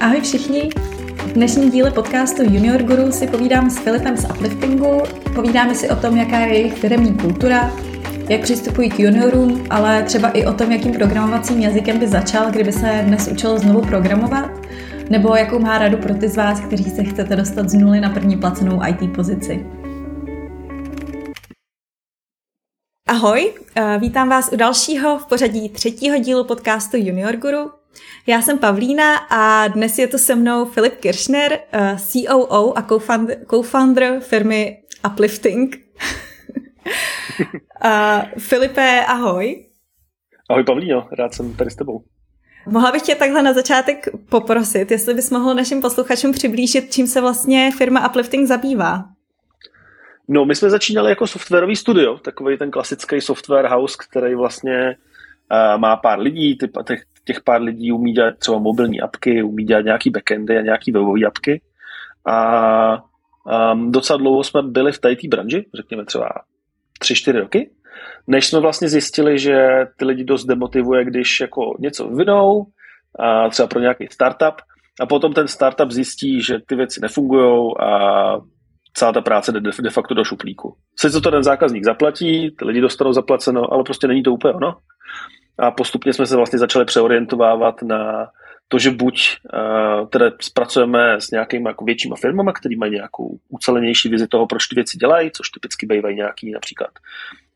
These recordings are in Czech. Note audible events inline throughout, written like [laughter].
Ahoj všichni! V dnešním díle podcastu Junior Guru si povídám s Filipem z Upliftingu, povídáme si o tom, jaká je jejich firmní kultura, jak přistupují k juniorům, ale třeba i o tom, jakým programovacím jazykem by začal, kdyby se dnes učil znovu programovat, nebo jakou má radu pro ty z vás, kteří se chcete dostat z nuly na první placenou IT pozici. Ahoj, vítám vás u dalšího v pořadí třetího dílu podcastu Junior Guru. Já jsem Pavlína a dnes je tu se mnou Filip Kirchner, eh, COO a co-founder firmy Uplifting. uh, [laughs] Filipe, ahoj. Ahoj Pavlíno, rád jsem tady s tebou. Mohla bych tě takhle na začátek poprosit, jestli bys mohl našim posluchačům přiblížit, čím se vlastně firma Uplifting zabývá. No, my jsme začínali jako softwarový studio, takový ten klasický software house, který vlastně uh, má pár lidí, ty, těch, těch pár lidí umí dělat třeba mobilní apky, umí dělat nějaký backendy a nějaký webové apky. A um, docela dlouho jsme byli v té branži, řekněme třeba 3-4 roky, než jsme vlastně zjistili, že ty lidi dost demotivuje, když jako něco vyvinou, a třeba pro nějaký startup, a potom ten startup zjistí, že ty věci nefungují a celá ta práce jde de facto do šuplíku. Sice to ten zákazník zaplatí, ty lidi dostanou zaplaceno, ale prostě není to úplně ono. A postupně jsme se vlastně začali přeorientovávat na to, že buď uh, teda zpracujeme s nějakými jako většíma firmama, které mají nějakou ucelenější vizi toho, proč ty věci dělají, což typicky bývají nějaký například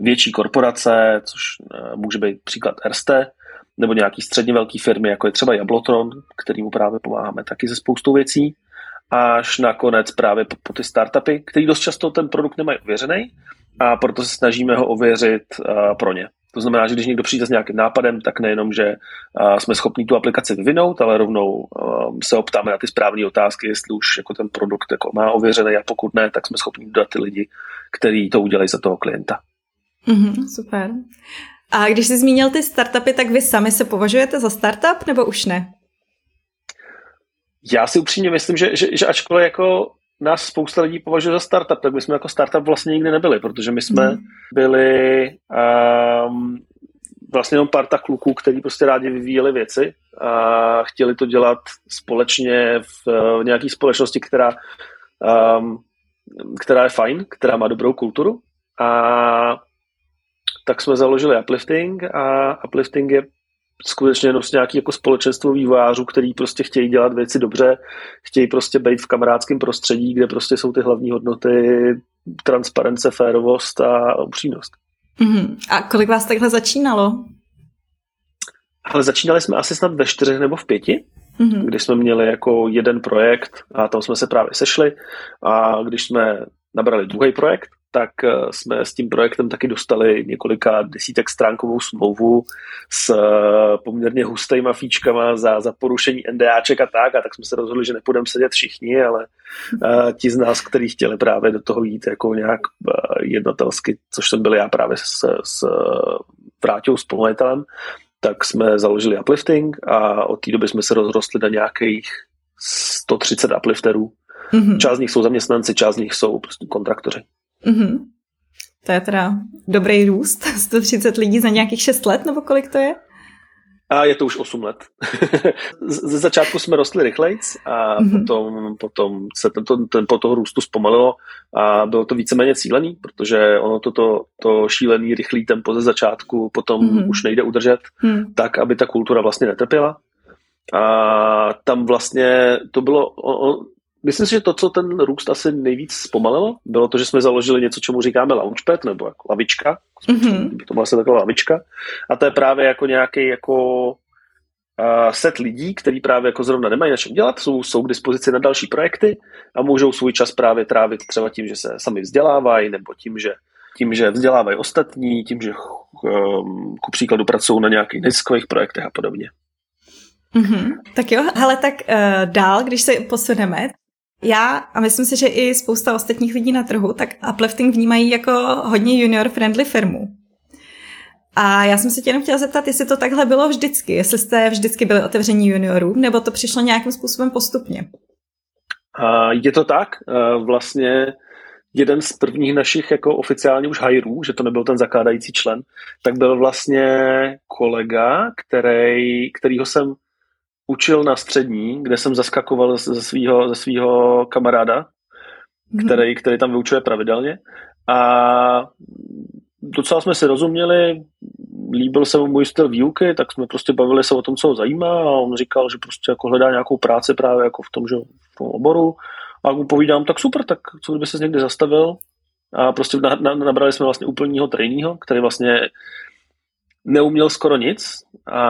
větší korporace, což uh, může být příklad Erste, nebo nějaký středně velký firmy, jako je třeba Jablotron, kterýmu právě pomáháme taky ze spoustou věcí, až nakonec právě po, po ty startupy, který dost často ten produkt nemají ověřený a proto se snažíme ho ověřit uh, pro ně. To znamená, že když někdo přijde s nějakým nápadem, tak nejenom, že jsme schopni tu aplikaci vyvinout, ale rovnou se optáme na ty správné otázky, jestli už jako ten produkt jako má ověřený a pokud ne, tak jsme schopni dodat ty lidi, kteří to udělají za toho klienta. Mm-hmm, super. A když jsi zmínil ty startupy, tak vy sami se považujete za startup nebo už ne? Já si upřímně myslím, že, že, že ačkoliv jako nás spousta lidí považuje za startup, tak my jsme jako startup vlastně nikdy nebyli, protože my jsme mm. byli um, vlastně jenom parta kluků, kteří prostě rádi vyvíjeli věci a chtěli to dělat společně v, v nějaké společnosti, která, um, která je fajn, která má dobrou kulturu a tak jsme založili Uplifting a Uplifting je skutečně jenom nějaký jako společenstvo vývojářů, který prostě chtějí dělat věci dobře, chtějí prostě být v kamarádském prostředí, kde prostě jsou ty hlavní hodnoty transparence, férovost a upřímnost. Mm-hmm. A kolik vás takhle začínalo? Ale začínali jsme asi snad ve čtyřech nebo v pěti, mm-hmm. kdy jsme měli jako jeden projekt a tam jsme se právě sešli a když jsme nabrali druhý projekt, tak eh, jsme s tím projektem taky dostali několika desítek stránkovou smlouvu s eh, poměrně hustýma fíčkama za, za porušení NDAček a tak, a tak jsme se rozhodli, že nepůjdeme sedět všichni, ale uh, ti z nás, kteří chtěli právě do toho jít jako nějak uh, jednotelsky, což jsem byl já právě s, s Vráťou spolumajitelem, tak jsme založili uplifting a od té doby jsme se rozrostli na nějakých 130 uplifterů. Mm-hmm. Část z nich jsou zaměstnanci, část z nich jsou prostě kontraktoři. Mm-hmm. To je teda dobrý růst, [laughs] 130 lidí za nějakých 6 let, nebo kolik to je? A je to už 8 let. [laughs] Ze začátku jsme rostli rychlejc a mm-hmm. potom, potom se tento, ten, po toho růstu zpomalilo a bylo to víceméně cílený, protože ono toto to šílený, rychlý tempo ze začátku potom mm-hmm. už nejde udržet mm. tak, aby ta kultura vlastně netrpěla. A tam vlastně to bylo, on, Myslím si, že to, co ten růst asi nejvíc zpomalilo, bylo to, že jsme založili něco, čemu říkáme launchpad, nebo jako lavička. Mm-hmm. To byla asi taková lavička. A to je právě jako nějaký jako uh, set lidí, kteří právě jako zrovna nemají na čem dělat, jsou, jsou k dispozici na další projekty a můžou svůj čas právě trávit třeba tím, že se sami vzdělávají, nebo tím, že tím, že vzdělávají ostatní, tím, že um, ku příkladu pracují na nějakých neziskových projektech a podobně. Mm-hmm. Tak jo, ale tak uh, dál, když se posuneme, já a myslím si, že i spousta ostatních lidí na trhu, tak Uplifting vnímají jako hodně junior-friendly firmu. A já jsem se tě jenom chtěla zeptat, jestli to takhle bylo vždycky, jestli jste vždycky byli otevření juniorů, nebo to přišlo nějakým způsobem postupně. Je to tak. Vlastně jeden z prvních našich jako oficiálně už hajrů, že to nebyl ten zakládající člen, tak byl vlastně kolega, který, kterýho jsem učil na střední, kde jsem zaskakoval ze svého ze svýho kamaráda, mm-hmm. který, který tam vyučuje pravidelně. A docela jsme si rozuměli, líbil se mu můj styl výuky, tak jsme prostě bavili se o tom, co ho zajímá a on říkal, že prostě jako hledá nějakou práci právě jako v tom, že v tom oboru a mu povídám, tak super, tak co kdyby se někdy zastavil a prostě na, na, nabrali jsme vlastně úplního trejního, který vlastně neuměl skoro nic a,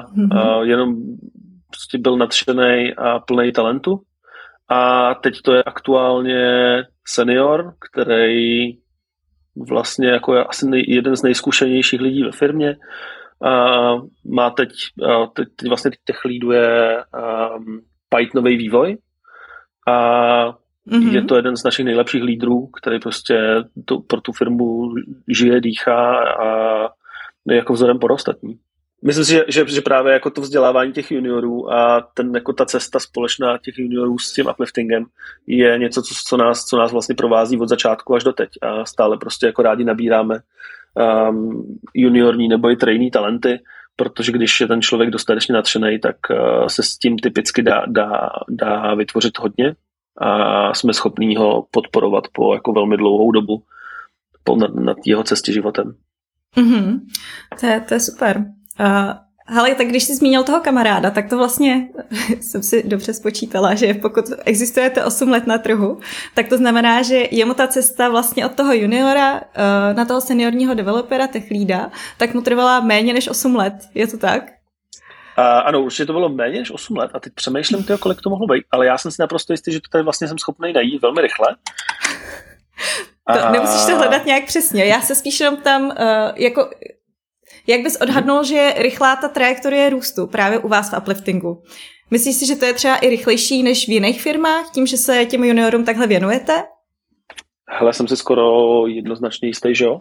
mm-hmm. a jenom prostě byl nadšený a plný talentu a teď to je aktuálně senior, který vlastně jako je asi nej, jeden z nejzkušenějších lidí ve firmě. A má teď, a teď, teď vlastně těch lídů je um, Pythonový vývoj a mm-hmm. je to jeden z našich nejlepších lídrů, který prostě to, pro tu firmu žije, dýchá a je jako vzorem pro ostatní. Myslím si, že, že, že právě jako to vzdělávání těch juniorů a ten, jako ta cesta společná těch juniorů s tím upliftingem je něco, co, co, nás, co nás vlastně provází od začátku až do teď a stále prostě jako rádi nabíráme um, juniorní nebo i trejní talenty, protože když je ten člověk dostatečně nadšený, tak uh, se s tím typicky dá, dá, dá vytvořit hodně a jsme schopní ho podporovat po jako velmi dlouhou dobu po, nad, nad jeho cestě životem. Mm-hmm. To, je, to je super. Ale tak když jsi zmínil toho kamaráda, tak to vlastně [laughs] jsem si dobře spočítala, že pokud existujete 8 let na trhu, tak to znamená, že je mu ta cesta vlastně od toho juniora uh, na toho seniorního developera, tech leada, tak mu trvala méně než 8 let. Je to tak? Uh, ano, určitě to bylo méně než 8 let a teď přemýšlím, tyjo, kolik to mohlo být, ale já jsem si naprosto jistý, že to tady vlastně jsem schopný najít velmi rychle. To, nemusíš to hledat nějak přesně. Já se spíš jenom tam, uh, jako jak bys odhadnul, že je rychlá ta trajektorie růstu právě u vás v upliftingu? Myslíš si, že to je třeba i rychlejší než v jiných firmách, tím, že se těm juniorům takhle věnujete? Hele, jsem si skoro jednoznačně jistý, že jo?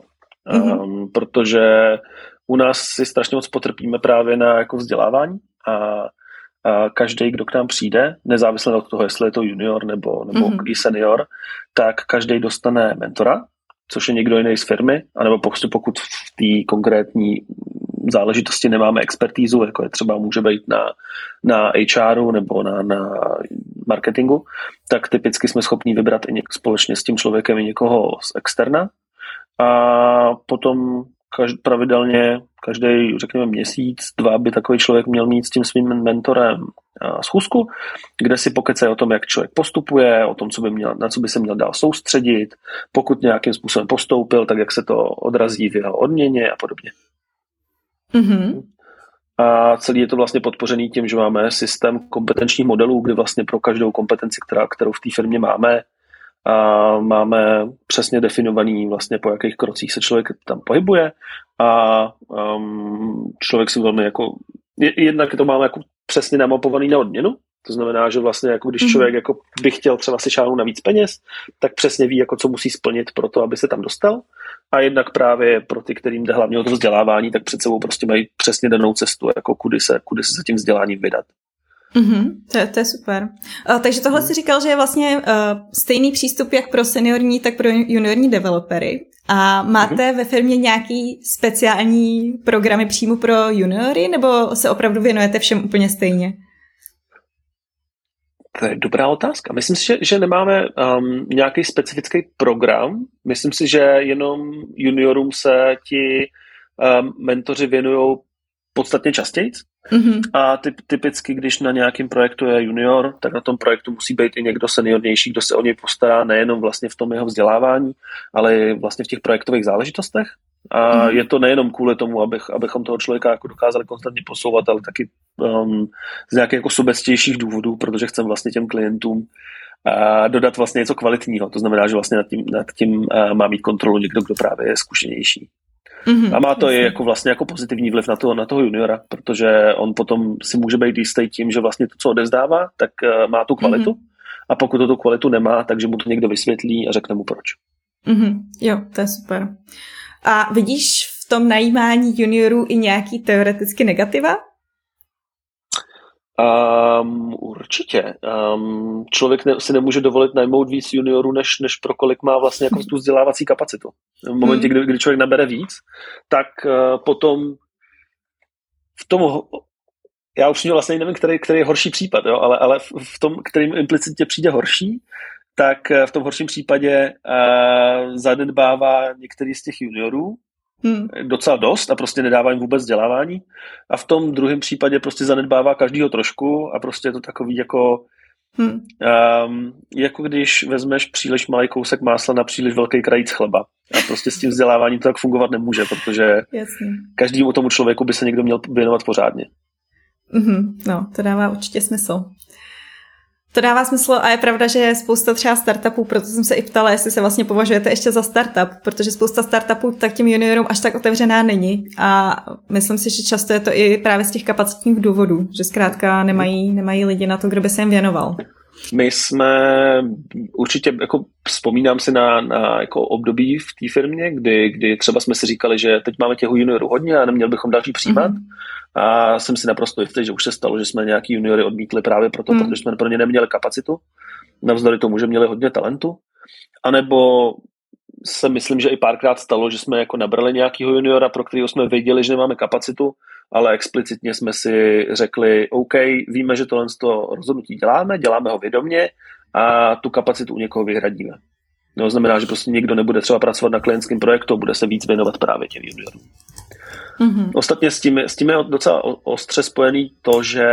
Mm-hmm. Um, protože u nás si strašně moc potrpíme právě na jako vzdělávání a, a každý, kdo k nám přijde, nezávisle od toho, jestli je to junior nebo, nebo mm-hmm. i senior, tak každý dostane mentora, což je někdo jiný z firmy, anebo pokud, v té konkrétní záležitosti nemáme expertízu, jako je třeba může být na, na HRu nebo na, na marketingu, tak typicky jsme schopni vybrat i něk, společně s tím člověkem i někoho z externa. A potom každ, pravidelně každý, řekněme, měsíc, dva by takový člověk měl mít s tím svým mentorem schůzku, kde si pokecají o tom, jak člověk postupuje, o tom, co by měl, na co by se měl dál soustředit, pokud nějakým způsobem postoupil, tak jak se to odrazí v jeho odměně a podobně. Mm-hmm. A celý je to vlastně podpořený tím, že máme systém kompetenčních modelů, kdy vlastně pro každou kompetenci, která, kterou v té firmě máme, a máme přesně definovaný vlastně po jakých krocích se člověk tam pohybuje a um, člověk si velmi jako, jednak to máme jako přesně namapovaný na odměnu, to znamená, že vlastně jako když mhm. člověk jako by chtěl třeba si šáhnout na víc peněz, tak přesně ví, jako co musí splnit pro to, aby se tam dostal. A jednak právě pro ty, kterým jde hlavně o to vzdělávání, tak před sebou prostě mají přesně danou cestu, jako kudy se, kudy se za tím vzděláním vydat. Mm-hmm, to, je, to je super. Uh, takže tohle si říkal, že je vlastně uh, stejný přístup jak pro seniorní, tak pro juniorní developery. A máte mm-hmm. ve firmě nějaký speciální programy přímo pro juniory, nebo se opravdu věnujete všem úplně stejně? To je dobrá otázka. Myslím si, že, že nemáme um, nějaký specifický program. Myslím si, že jenom juniorům se ti um, mentoři věnují podstatně častěji. Mm-hmm. A typ, typicky, když na nějakém projektu je junior, tak na tom projektu musí být i někdo seniornější, kdo se o něj postará nejenom vlastně v tom jeho vzdělávání, ale i vlastně v těch projektových záležitostech. A mm-hmm. je to nejenom kvůli tomu, abych, abychom toho člověka jako dokázali konstantně posouvat, ale taky um, z nějakých jako sobectějších důvodů, protože chcem vlastně těm klientům a dodat vlastně něco kvalitního. To znamená, že vlastně nad tím, nad tím má mít kontrolu někdo, kdo právě je zkušenější. Mm-hmm, a má to i jako vlastně jako pozitivní vliv na toho, na toho juniora, protože on potom si může být jistý tím, že vlastně to, co odevzdává, tak uh, má tu kvalitu. Mm-hmm. A pokud to tu kvalitu nemá, takže mu to někdo vysvětlí a řekne mu proč. Mm-hmm, jo, to je super. A vidíš v tom najímání juniorů i nějaký teoreticky negativa? Um, určitě. Um, člověk ne, si nemůže dovolit najmout víc juniorů, než, než pro kolik má vlastně jako tu vzdělávací kapacitu. V momentě, hmm. kdy, kdy člověk nabere víc, tak uh, potom v tom, já už vlastně nevím, který, který je horší případ, jo, ale, ale v tom, kterým implicitně přijde horší, tak eh, v tom horším případě uh, zanedbává některý z těch juniorů, hmm. docela dost a prostě nedává jim vůbec vzdělávání. A v tom druhém případě prostě zanedbává každýho trošku a prostě je to takový jako Hmm. Um, jako když vezmeš příliš malý kousek másla na příliš velký krajíc chleba. A prostě s tím vzděláváním to tak fungovat nemůže, protože Jasně. každému tomu člověku by se někdo měl věnovat pořádně. Mm-hmm, no, to dává určitě smysl. To dává smysl a je pravda, že je spousta třeba startupů, proto jsem se i ptala, jestli se vlastně považujete ještě za startup, protože spousta startupů tak těm juniorům až tak otevřená není a myslím si, že často je to i právě z těch kapacitních důvodů, že zkrátka nemají, nemají lidi na to, kdo by se jim věnoval. My jsme určitě, jako vzpomínám si na, na jako období v té firmě, kdy, kdy třeba jsme si říkali, že teď máme těch juniorů hodně a neměli bychom další přijímat. Mm-hmm. A jsem si naprosto jistý, že už se stalo, že jsme nějaký juniory odmítli právě proto, mm. protože jsme pro ně neměli kapacitu, navzdory tomu, že měli hodně talentu. A nebo se myslím, že i párkrát stalo, že jsme jako nabrali nějakého juniora, pro kterého jsme věděli, že nemáme kapacitu, ale explicitně jsme si řekli, OK, víme, že tohle to rozhodnutí děláme, děláme ho vědomě a tu kapacitu u někoho vyhradíme. To znamená, že prostě někdo nebude třeba pracovat na klientském projektu, bude se víc věnovat právě těm juniorům. Mm-hmm. Ostatně s tím, s tím je docela ostře spojený to, že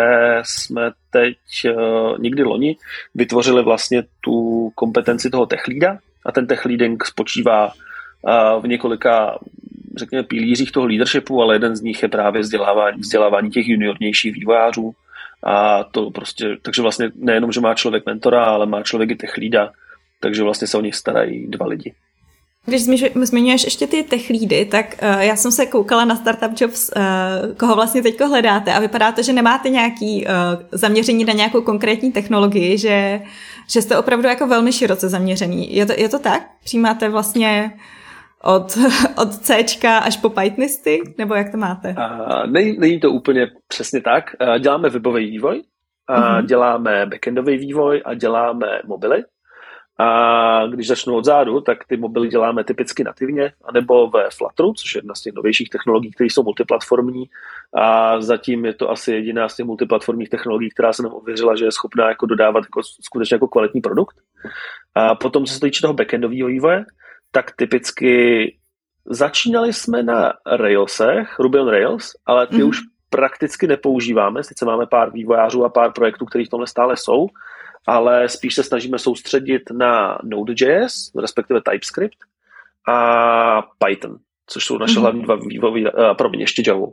jsme teď uh, někdy loni vytvořili vlastně tu kompetenci toho techlída a ten techleading spočívá uh, v několika řekněme, pilířích toho leadershipu, ale jeden z nich je právě vzdělávání, vzdělávání těch juniornějších vývojářů. A to prostě, takže vlastně nejenom, že má člověk mentora, ale má člověk i techlída, takže vlastně se o nich starají dva lidi. Když zmiňuješ ještě ty tech leady, tak uh, já jsem se koukala na Startup Jobs, uh, koho vlastně teď hledáte a vypadá to, že nemáte nějaký uh, zaměření na nějakou konkrétní technologii, že, že jste opravdu jako velmi široce zaměřený. Je to, je to tak? Přijímáte vlastně od, [laughs] od C až po Pythonisty, nebo jak to máte? Uh, není, není to úplně přesně tak. Uh, děláme webový vývoj, uh, uh-huh. děláme backendový vývoj a děláme mobily. A když začnu odzadu, tak ty mobily děláme typicky nativně, anebo ve Flutteru, což je jedna z těch novějších technologií, které jsou multiplatformní. A zatím je to asi jediná z těch multiplatformních technologií, která se nám ověřila, že je schopná jako dodávat jako, skutečně jako kvalitní produkt. A potom, co se týče toho backendového vývoje, tak typicky začínali jsme na Railsech, Ruby on Rails, ale ty mm-hmm. už prakticky nepoužíváme, sice máme pár vývojářů a pár projektů, které v tomhle stále jsou, ale spíš se snažíme soustředit na Node.js, respektive TypeScript a Python, což jsou naše mm-hmm. hlavní dva vývojové, uh, promiň, ještě Java,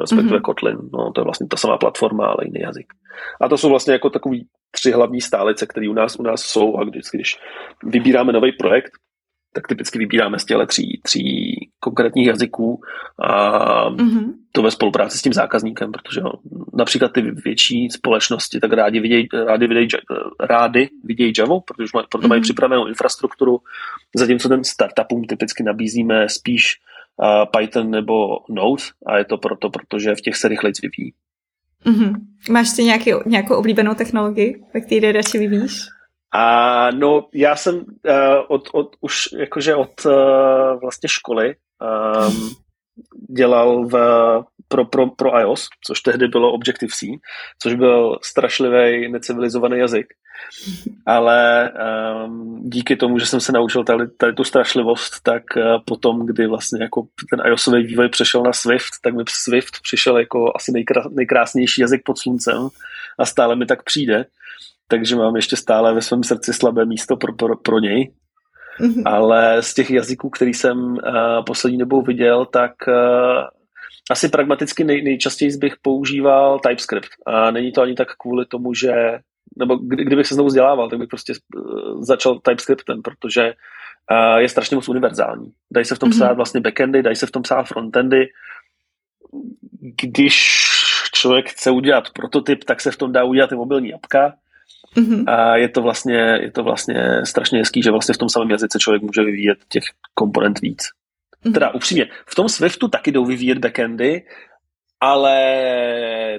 respektive mm-hmm. Kotlin, no to je vlastně ta samá platforma, ale jiný jazyk. A to jsou vlastně jako takový tři hlavní stálice, které u nás, u nás jsou a když, když vybíráme nový projekt, tak typicky vybíráme z těchto tří, tří konkrétních jazyků a mm-hmm. to ve spolupráci s tím zákazníkem, protože no, například ty větší společnosti tak rádi vidějí, rádi vidějí, rádi vidějí Java, protože mají, proto mají mm-hmm. připravenou infrastrukturu, zatímco ten startupům typicky nabízíme spíš uh, Python nebo Node a je to proto, protože v těch se rychleji vyvíjí. Mm-hmm. Máš si nějaký, nějakou oblíbenou technologii, ve které radši vyvíjíš? A no, já jsem uh, od, od, už jakože od uh, vlastně školy um, dělal v, pro, pro, pro iOS, což tehdy bylo Objective-C, což byl strašlivý, necivilizovaný jazyk. Ale um, díky tomu, že jsem se naučil tady, tady tu strašlivost, tak uh, potom, kdy vlastně jako ten iOSový vývoj přešel na Swift, tak mi Swift přišel jako asi nejkrás, nejkrásnější jazyk pod sluncem a stále mi tak přijde takže mám ještě stále ve svém srdci slabé místo pro, pro, pro něj. Mm-hmm. Ale z těch jazyků, který jsem uh, poslední dobou viděl, tak uh, asi pragmaticky nej, nejčastěji bych používal TypeScript. A není to ani tak kvůli tomu, že nebo kdy, kdybych se znovu vzdělával, tak bych prostě uh, začal TypeScriptem, protože uh, je strašně moc univerzální. Dají se v tom mm-hmm. psát vlastně backendy, dají se v tom psát frontendy. Když člověk chce udělat prototyp, tak se v tom dá udělat i mobilní apka. Mm-hmm. A je to, vlastně, je to vlastně strašně hezký, že vlastně v tom samém jazyce člověk může vyvíjet těch komponent víc. Mm-hmm. Teda upřímně, v tom Swiftu taky jdou vyvíjet backendy, ale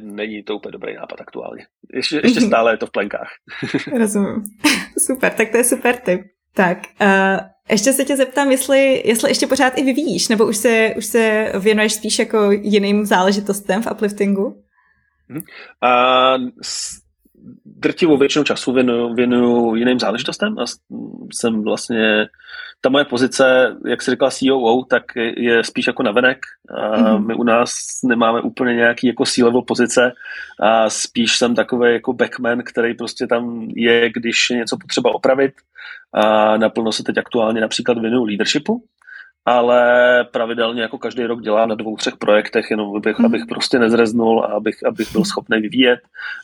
není to úplně dobrý nápad aktuálně. Ještě, ještě [laughs] stále je to v plenkách. [laughs] Rozumím. [laughs] Super, tak to je super tip. Tak, uh, ještě se tě zeptám, jestli, jestli ještě pořád i vyvíjíš, nebo už se, už se věnuješ spíš jako jiným záležitostem v upliftingu? Uh, drtivou většinu času věnuju, věnuju jiným záležitostem a jsem vlastně, ta moje pozice, jak se říkala COO, tak je spíš jako navenek. A mm-hmm. My u nás nemáme úplně nějaký jako C-level pozice a spíš jsem takový jako backman, který prostě tam je, když je něco potřeba opravit a naplno se teď aktuálně například věnuju leadershipu, ale pravidelně jako každý rok dělám na dvou, třech projektech, jenom abych, mm. abych prostě nezreznul a abych, abych byl schopný vyvíjet.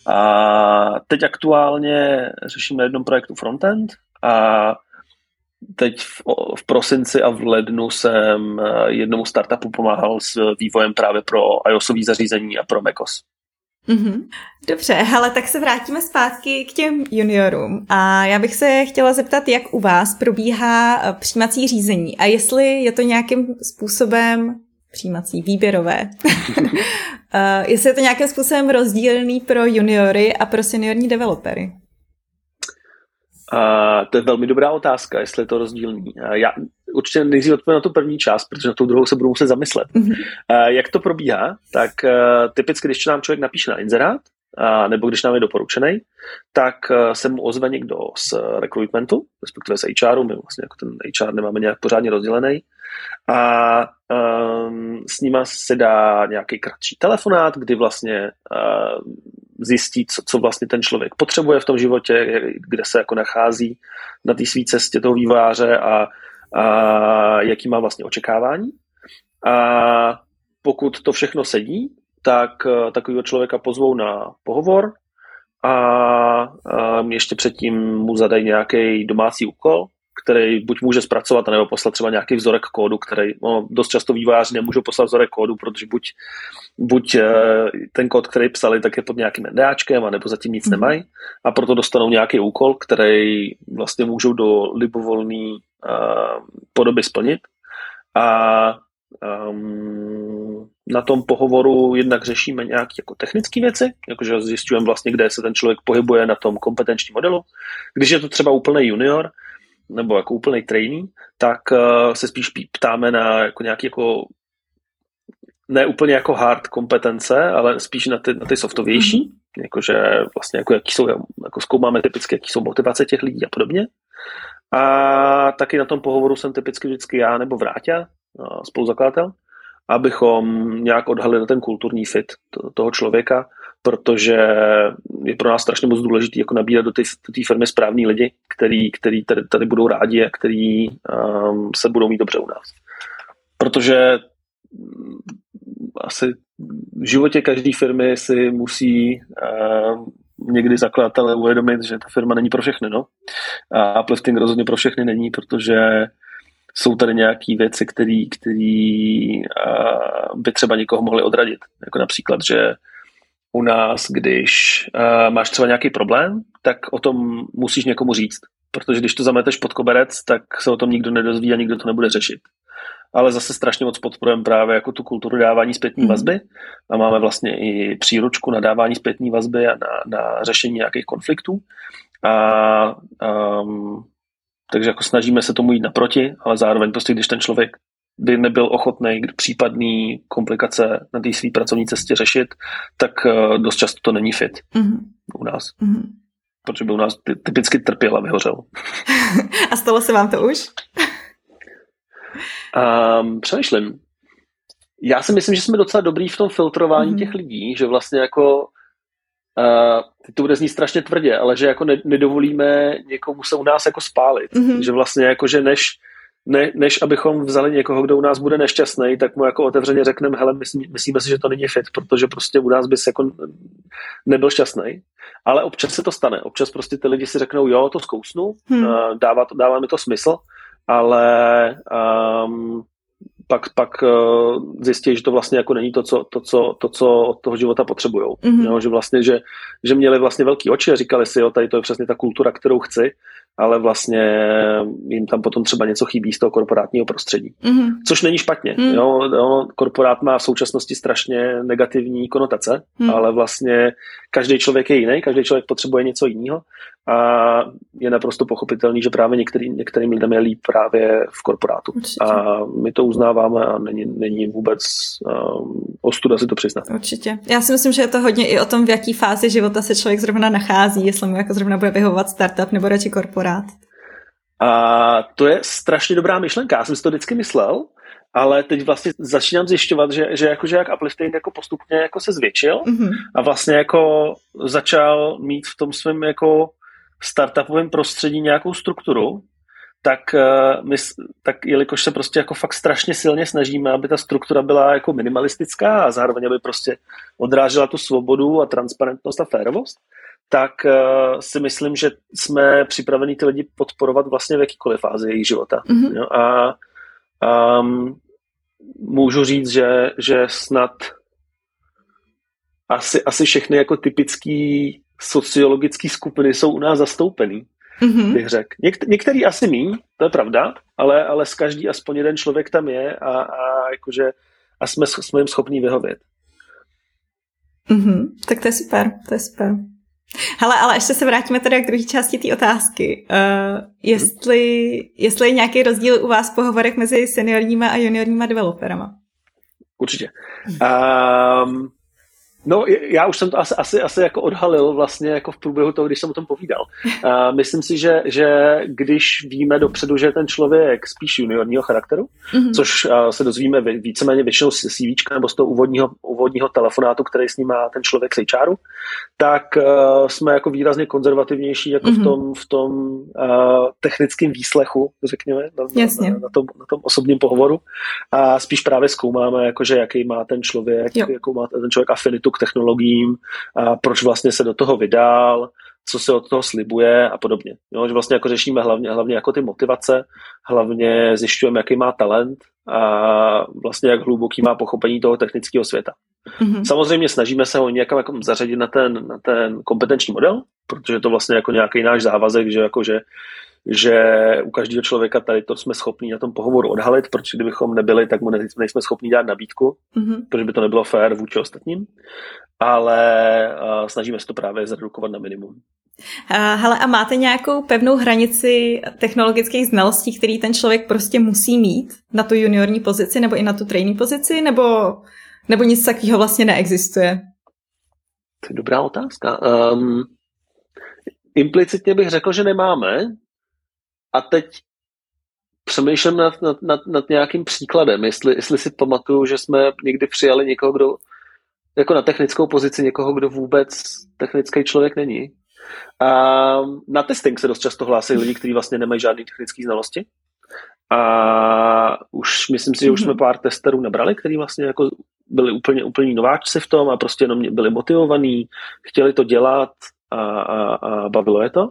A teď aktuálně řeším na jednom projektu frontend a teď v, v prosinci a v lednu jsem jednomu startupu pomáhal s vývojem právě pro iOSové zařízení a pro macOS. Mm-hmm. Dobře, ale tak se vrátíme zpátky k těm juniorům. A já bych se chtěla zeptat, jak u vás probíhá eh, přijímací řízení a jestli je to nějakým způsobem přijímací, výběrové. uh, [laughs] jestli je to nějakým způsobem rozdílný pro juniory a pro seniorní developery. Uh, to je velmi dobrá otázka, jestli je to rozdílný. Uh, já určitě nejdřív odpovím na tu první část, protože na tu druhou se budu muset zamyslet. Mm-hmm. Uh, jak to probíhá? Tak uh, typicky, když nám člověk napíše na inzerát, uh, nebo když nám je doporučený, tak uh, se mu ozve někdo z recruitmentu, respektive z HRu, my vlastně jako ten HR nemáme nějak pořádně rozdělený, a um, s nima se dá nějaký kratší telefonát, kdy vlastně uh, zjistí, co, co vlastně ten člověk potřebuje v tom životě, kde se jako nachází na té své cestě toho výváře a, a jaký má vlastně očekávání. A pokud to všechno sedí, tak uh, takového člověka pozvou na pohovor a, a ještě předtím mu zadají nějaký domácí úkol, který buď může zpracovat, nebo poslat třeba nějaký vzorek kódu, který no, dost často vývojáři nemůžou poslat vzorek kódu, protože buď, buď eh, ten kód, který psali, tak je pod nějakým NDAčkem, nebo zatím nic mm. nemají a proto dostanou nějaký úkol, který vlastně můžou do libovolné uh, podoby splnit. A um, na tom pohovoru jednak řešíme nějaké jako technické věci, jakože zjišťujeme vlastně, kde se ten člověk pohybuje na tom kompetenčním modelu. Když je to třeba úplný junior, nebo jako úplný trainee, tak uh, se spíš ptáme na jako nějaký jako ne úplně jako hard kompetence, ale spíš na ty, na ty softovější, mm-hmm. jakože vlastně jako jaký jsou, jako zkoumáme typicky, jaký jsou motivace těch lidí a podobně. A taky na tom pohovoru jsem typicky vždycky já nebo Vráťa, spoluzakladatel, abychom nějak odhalili ten kulturní fit toho člověka, protože je pro nás strašně moc důležité jako nabírat do té firmy správní lidi, který, který tady, tady budou rádi a který um, se budou mít dobře u nás. Protože mm, asi v životě každé firmy si musí uh, někdy zakladatelé uvědomit, že ta firma není pro všechny. No? A uplifting rozhodně pro všechny není, protože jsou tady nějaké věci, které by třeba někoho mohly odradit. Jako například, že u nás, když uh, máš třeba nějaký problém, tak o tom musíš někomu říct. Protože když to zameteš pod koberec, tak se o tom nikdo nedozví a nikdo to nebude řešit. Ale zase strašně moc podporujeme právě jako tu kulturu dávání zpětní mm. vazby a máme vlastně i příručku na dávání zpětní vazby a na, na řešení nějakých konfliktů. A um, takže jako snažíme se tomu jít naproti, ale zároveň prostě, když ten člověk by nebyl ochotný případný komplikace na té své pracovní cestě řešit, tak eh, dost často to není fit mm-hmm. u nás. Mm-hmm. Protože by u nás typicky trpěl a vyhořel. [laughs] a stalo se vám to už? Um, přemýšlím. Já si myslím, že jsme docela dobrý v tom filtrování mm-hmm. těch lidí, že vlastně jako uh, to bude znít strašně tvrdě, ale že jako ne, nedovolíme někomu se u nás jako spálit. Mm-hmm. Že vlastně jako, že než ne, než abychom vzali někoho, kdo u nás bude nešťastný, tak mu jako otevřeně řekneme, hele, myslí, myslíme si, že to není fit, protože prostě u nás bys jako nebyl šťastný. Ale občas se to stane. Občas prostě ty lidi si řeknou, jo, to zkousnu, hmm. dává, to, dává mi to smysl, ale um, pak, pak uh, zjistí, že to vlastně jako není to, co, to, co, to, co od toho života potřebují. Mm-hmm. že vlastně, že, že měli vlastně velký oči a říkali si, jo, tady to je přesně ta kultura, kterou chci ale vlastně jim tam potom třeba něco chybí z toho korporátního prostředí. Mm-hmm. Což není špatně. Mm. Jo? Jo, korporát má v současnosti strašně negativní konotace, mm. ale vlastně každý člověk je jiný, každý člověk potřebuje něco jiného a je naprosto pochopitelný, že právě některý, některým lidem je líp právě v korporátu. Určitě. A my to uznáváme a není, není vůbec um, ostuda si to přiznat. Určitě. Já si myslím, že je to hodně i o tom, v jaký fázi života se člověk zrovna nachází, jestli mu jako zrovna bude vyhovovat startup nebo radši korporát. A to je strašně dobrá myšlenka. Já jsem si to vždycky myslel, ale teď vlastně začínám zjišťovat, že, že, jako, že jak uplifting jako postupně jako se zvětšil mm-hmm. a vlastně jako začal mít v tom svém jako startupovém prostředí nějakou strukturu, tak, eh, my, tak jelikož se prostě jako fakt strašně silně snažíme, aby ta struktura byla jako minimalistická a zároveň aby prostě odrážela tu svobodu a transparentnost a férovost, tak uh, si myslím, že jsme připraveni ty lidi podporovat vlastně v jakýkoliv fázi jejich života. Mm-hmm. Jo? A um, můžu říct, že, že snad asi, asi všechny jako typický sociologické skupiny jsou u nás zastoupený, mm-hmm. bych řekl. Něk- některý asi míň, to je pravda, ale, ale z každý aspoň jeden člověk tam je a, a jakože a jsme, jsme jim schopní vyhovět. Mm-hmm. Tak to je super, to je super. Hele, ale ještě se vrátíme teda k druhé části té otázky. Uh, jestli, jestli je nějaký rozdíl u vás v pohovorech mezi seniorníma a juniorníma developerama? Určitě. Um, No, já už jsem to asi, asi, asi jako odhalil vlastně jako v průběhu toho, když jsem o tom povídal. [laughs] Uh, myslím si, že, že když víme dopředu, že je ten člověk spíš juniorního charakteru, mm-hmm. což uh, se dozvíme víceméně většinou z CV nebo z toho úvodního, úvodního telefonátu, který s ním má ten člověk z HRu, tak uh, jsme jako výrazně konzervativnější jako mm-hmm. v tom, v tom uh, technickém výslechu, řekněme, na, na, na, na, tom, na tom osobním pohovoru. A spíš právě zkoumáme, jakože jaký má ten člověk, jo. jakou má ten člověk afinitu k technologiím, a proč vlastně se do toho vydal, co se od toho slibuje a podobně. Jo, že vlastně jako řešíme hlavně, hlavně jako ty motivace, hlavně zjišťujeme, jaký má talent a vlastně jak hluboký má pochopení toho technického světa. Mm-hmm. Samozřejmě snažíme se ho nějak jako zařadit na ten, na ten kompetenční model, protože to vlastně jako nějaký náš závazek, že jako, že že u každého člověka tady to jsme schopni na tom pohovoru odhalit, protože kdybychom nebyli, tak mu nejsme schopni dát nabídku, mm-hmm. protože by to nebylo fér vůči ostatním, ale uh, snažíme se to právě zredukovat na minimum. Uh, hele, a máte nějakou pevnou hranici technologických znalostí, který ten člověk prostě musí mít na tu juniorní pozici nebo i na tu trainee pozici, nebo, nebo nic takového vlastně neexistuje? To je dobrá otázka. Um, implicitně bych řekl, že nemáme, a teď přemýšlím nad, nad, nad, nad nějakým příkladem, jestli, jestli si pamatuju, že jsme někdy přijali někoho, kdo jako na technickou pozici někoho, kdo vůbec technický člověk není. A na testing se dost často hlásí lidi, kteří vlastně nemají žádné technické znalosti. A už myslím si, že už jsme mhm. pár testerů nabrali, kteří vlastně jako byli úplně, úplně nováčci v tom a prostě jenom byli motivovaní, chtěli to dělat a, a, a bavilo je to.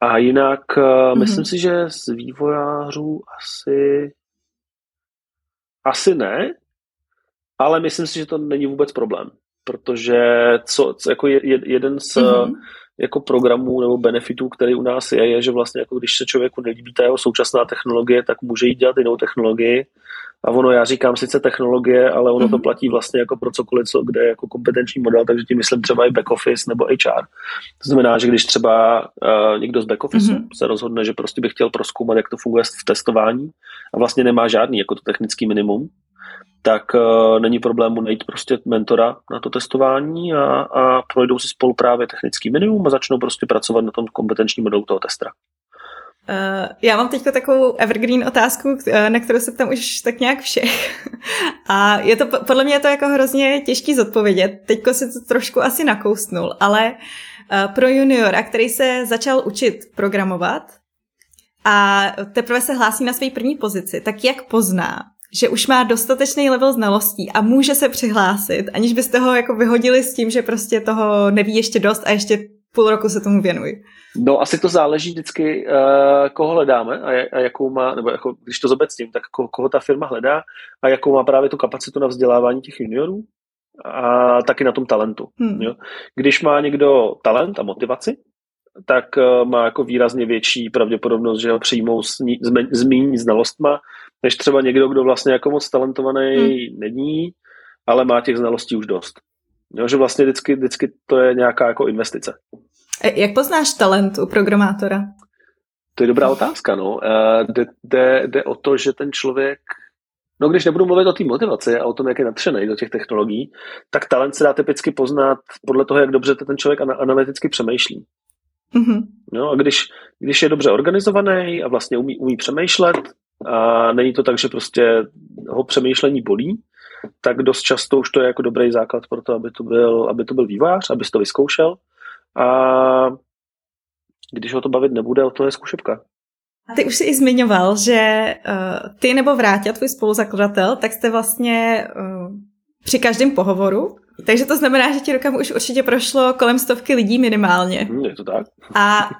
A jinak mm-hmm. myslím si, že z vývojářů asi asi ne, ale myslím si, že to není vůbec problém, protože co, co jako je, jeden z mm-hmm. Jako programů nebo benefitů, který u nás je, je, že vlastně jako když se člověku nelíbí ta jeho současná technologie, tak může jít dělat jinou technologii a ono, já říkám sice technologie, ale ono mm-hmm. to mhm. platí vlastně jako pro cokoliv, co, kde je jako kompetenční model, takže tím myslím třeba i back office nebo HR. To znamená, že když třeba uh, někdo z back office mm-hmm. se rozhodne, že prostě by chtěl proskoumat, jak to funguje v testování a vlastně nemá žádný jako to technický minimum, tak uh, není problému najít prostě mentora na to testování a, a projdou si spolu právě technický minimum a začnou prostě pracovat na tom kompetenčním modelu toho testera. Uh, já mám teď takovou evergreen otázku, eh, na kterou se ptám už tak nějak všech. [laughs] A je to, podle mě je to jako hrozně těžký zodpovědět. Teďko si to trošku asi nakousnul, ale uh, pro juniora, který se začal učit programovat a teprve se hlásí na své první pozici, tak jak pozná, že už má dostatečný level znalostí a může se přihlásit, aniž byste ho jako vyhodili s tím, že prostě toho neví ještě dost a ještě půl roku se tomu věnuji. No asi to záleží vždycky, uh, koho hledáme a, a jakou má, nebo jako, když to zobecním, tak ko, koho ta firma hledá a jakou má právě tu kapacitu na vzdělávání těch juniorů a taky na tom talentu. Hmm. Jo. Když má někdo talent a motivaci, tak uh, má jako výrazně větší pravděpodobnost, že ho přijmou s, ní, s méně znalostma, než třeba někdo, kdo vlastně jako moc talentovaný hmm. není, ale má těch znalostí už dost. Jo, že vlastně vždycky, vždycky to je nějaká jako investice. E, jak poznáš talent u programátora? To je dobrá otázka, no. Uh, jde, jde, jde o to, že ten člověk No když nebudu mluvit o té motivaci a o tom, jak je natřený do těch technologií, tak talent se dá typicky poznat podle toho, jak dobře ten člověk analyticky přemýšlí. Mm-hmm. No a když, když je dobře organizovaný a vlastně umí, umí přemýšlet a není to tak, že prostě ho přemýšlení bolí, tak dost často už to je jako dobrý základ pro to, aby to byl, aby to byl vývář, aby to vyzkoušel a když ho to bavit nebude, o to je zkušebka. Ty už jsi i zmiňoval, že uh, ty nebo Vráťa, tvůj spoluzakladatel, tak jste vlastně uh, při každém pohovoru. Takže to znamená, že ti rokam už určitě prošlo kolem stovky lidí minimálně. Hmm, je to tak. A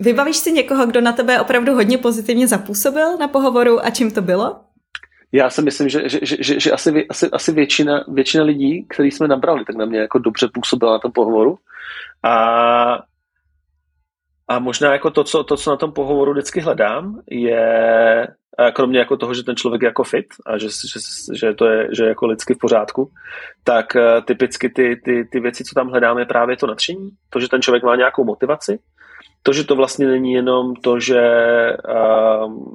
vybavíš si někoho, kdo na tebe opravdu hodně pozitivně zapůsobil na pohovoru a čím to bylo? Já si myslím, že, že, že, že asi, asi, asi většina, většina lidí, který jsme nabrali, tak na mě jako dobře působila na tom pohovoru. A a možná jako to, co, to, co na tom pohovoru vždycky hledám, je kromě jako toho, že ten člověk je jako fit a že, že, že to je, že jako lidsky v pořádku, tak uh, typicky ty, ty, ty věci, co tam hledáme, je právě to nadšení, to, že ten člověk má nějakou motivaci, to, že to vlastně není jenom to, že uh,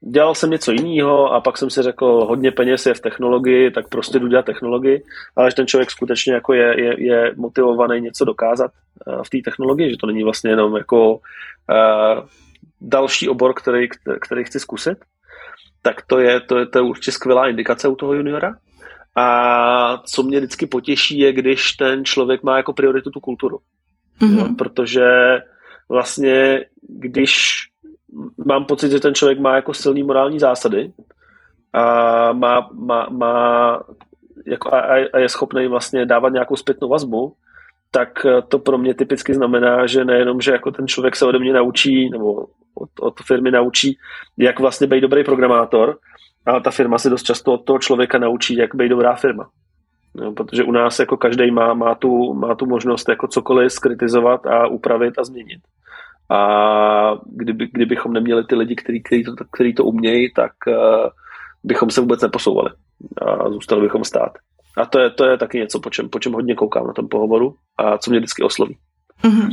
dělal jsem něco jiného a pak jsem si řekl, hodně peněz je v technologii, tak prostě jdu dělat technologii, ale že ten člověk skutečně jako je, je, je motivovaný něco dokázat uh, v té technologii, že to není vlastně jenom jako uh, další obor, který, který chci zkusit, tak to je, to je, to je určitě skvělá indikace u toho juniora. A co mě vždycky potěší, je, když ten člověk má jako prioritu tu kulturu. Mm-hmm. Jo, protože vlastně, když mám pocit, že ten člověk má jako silný morální zásady a má, má, má jako a, a je schopný vlastně dávat nějakou zpětnou vazbu, tak to pro mě typicky znamená, že nejenom, že jako ten člověk se ode mě naučí, nebo od, od firmy naučí, jak vlastně být dobrý programátor, ale ta firma se dost často od toho člověka naučí, jak být dobrá firma. No, protože u nás jako každý má, má, tu, má tu možnost jako cokoliv skritizovat a upravit a změnit. A kdyby, kdybychom neměli ty lidi, kteří který to, který to umějí, tak uh, bychom se vůbec neposouvali a zůstali bychom stát. A to je, to je taky něco, po čem, po čem hodně koukám na tom pohovoru a co mě vždycky osloví. Mm-hmm.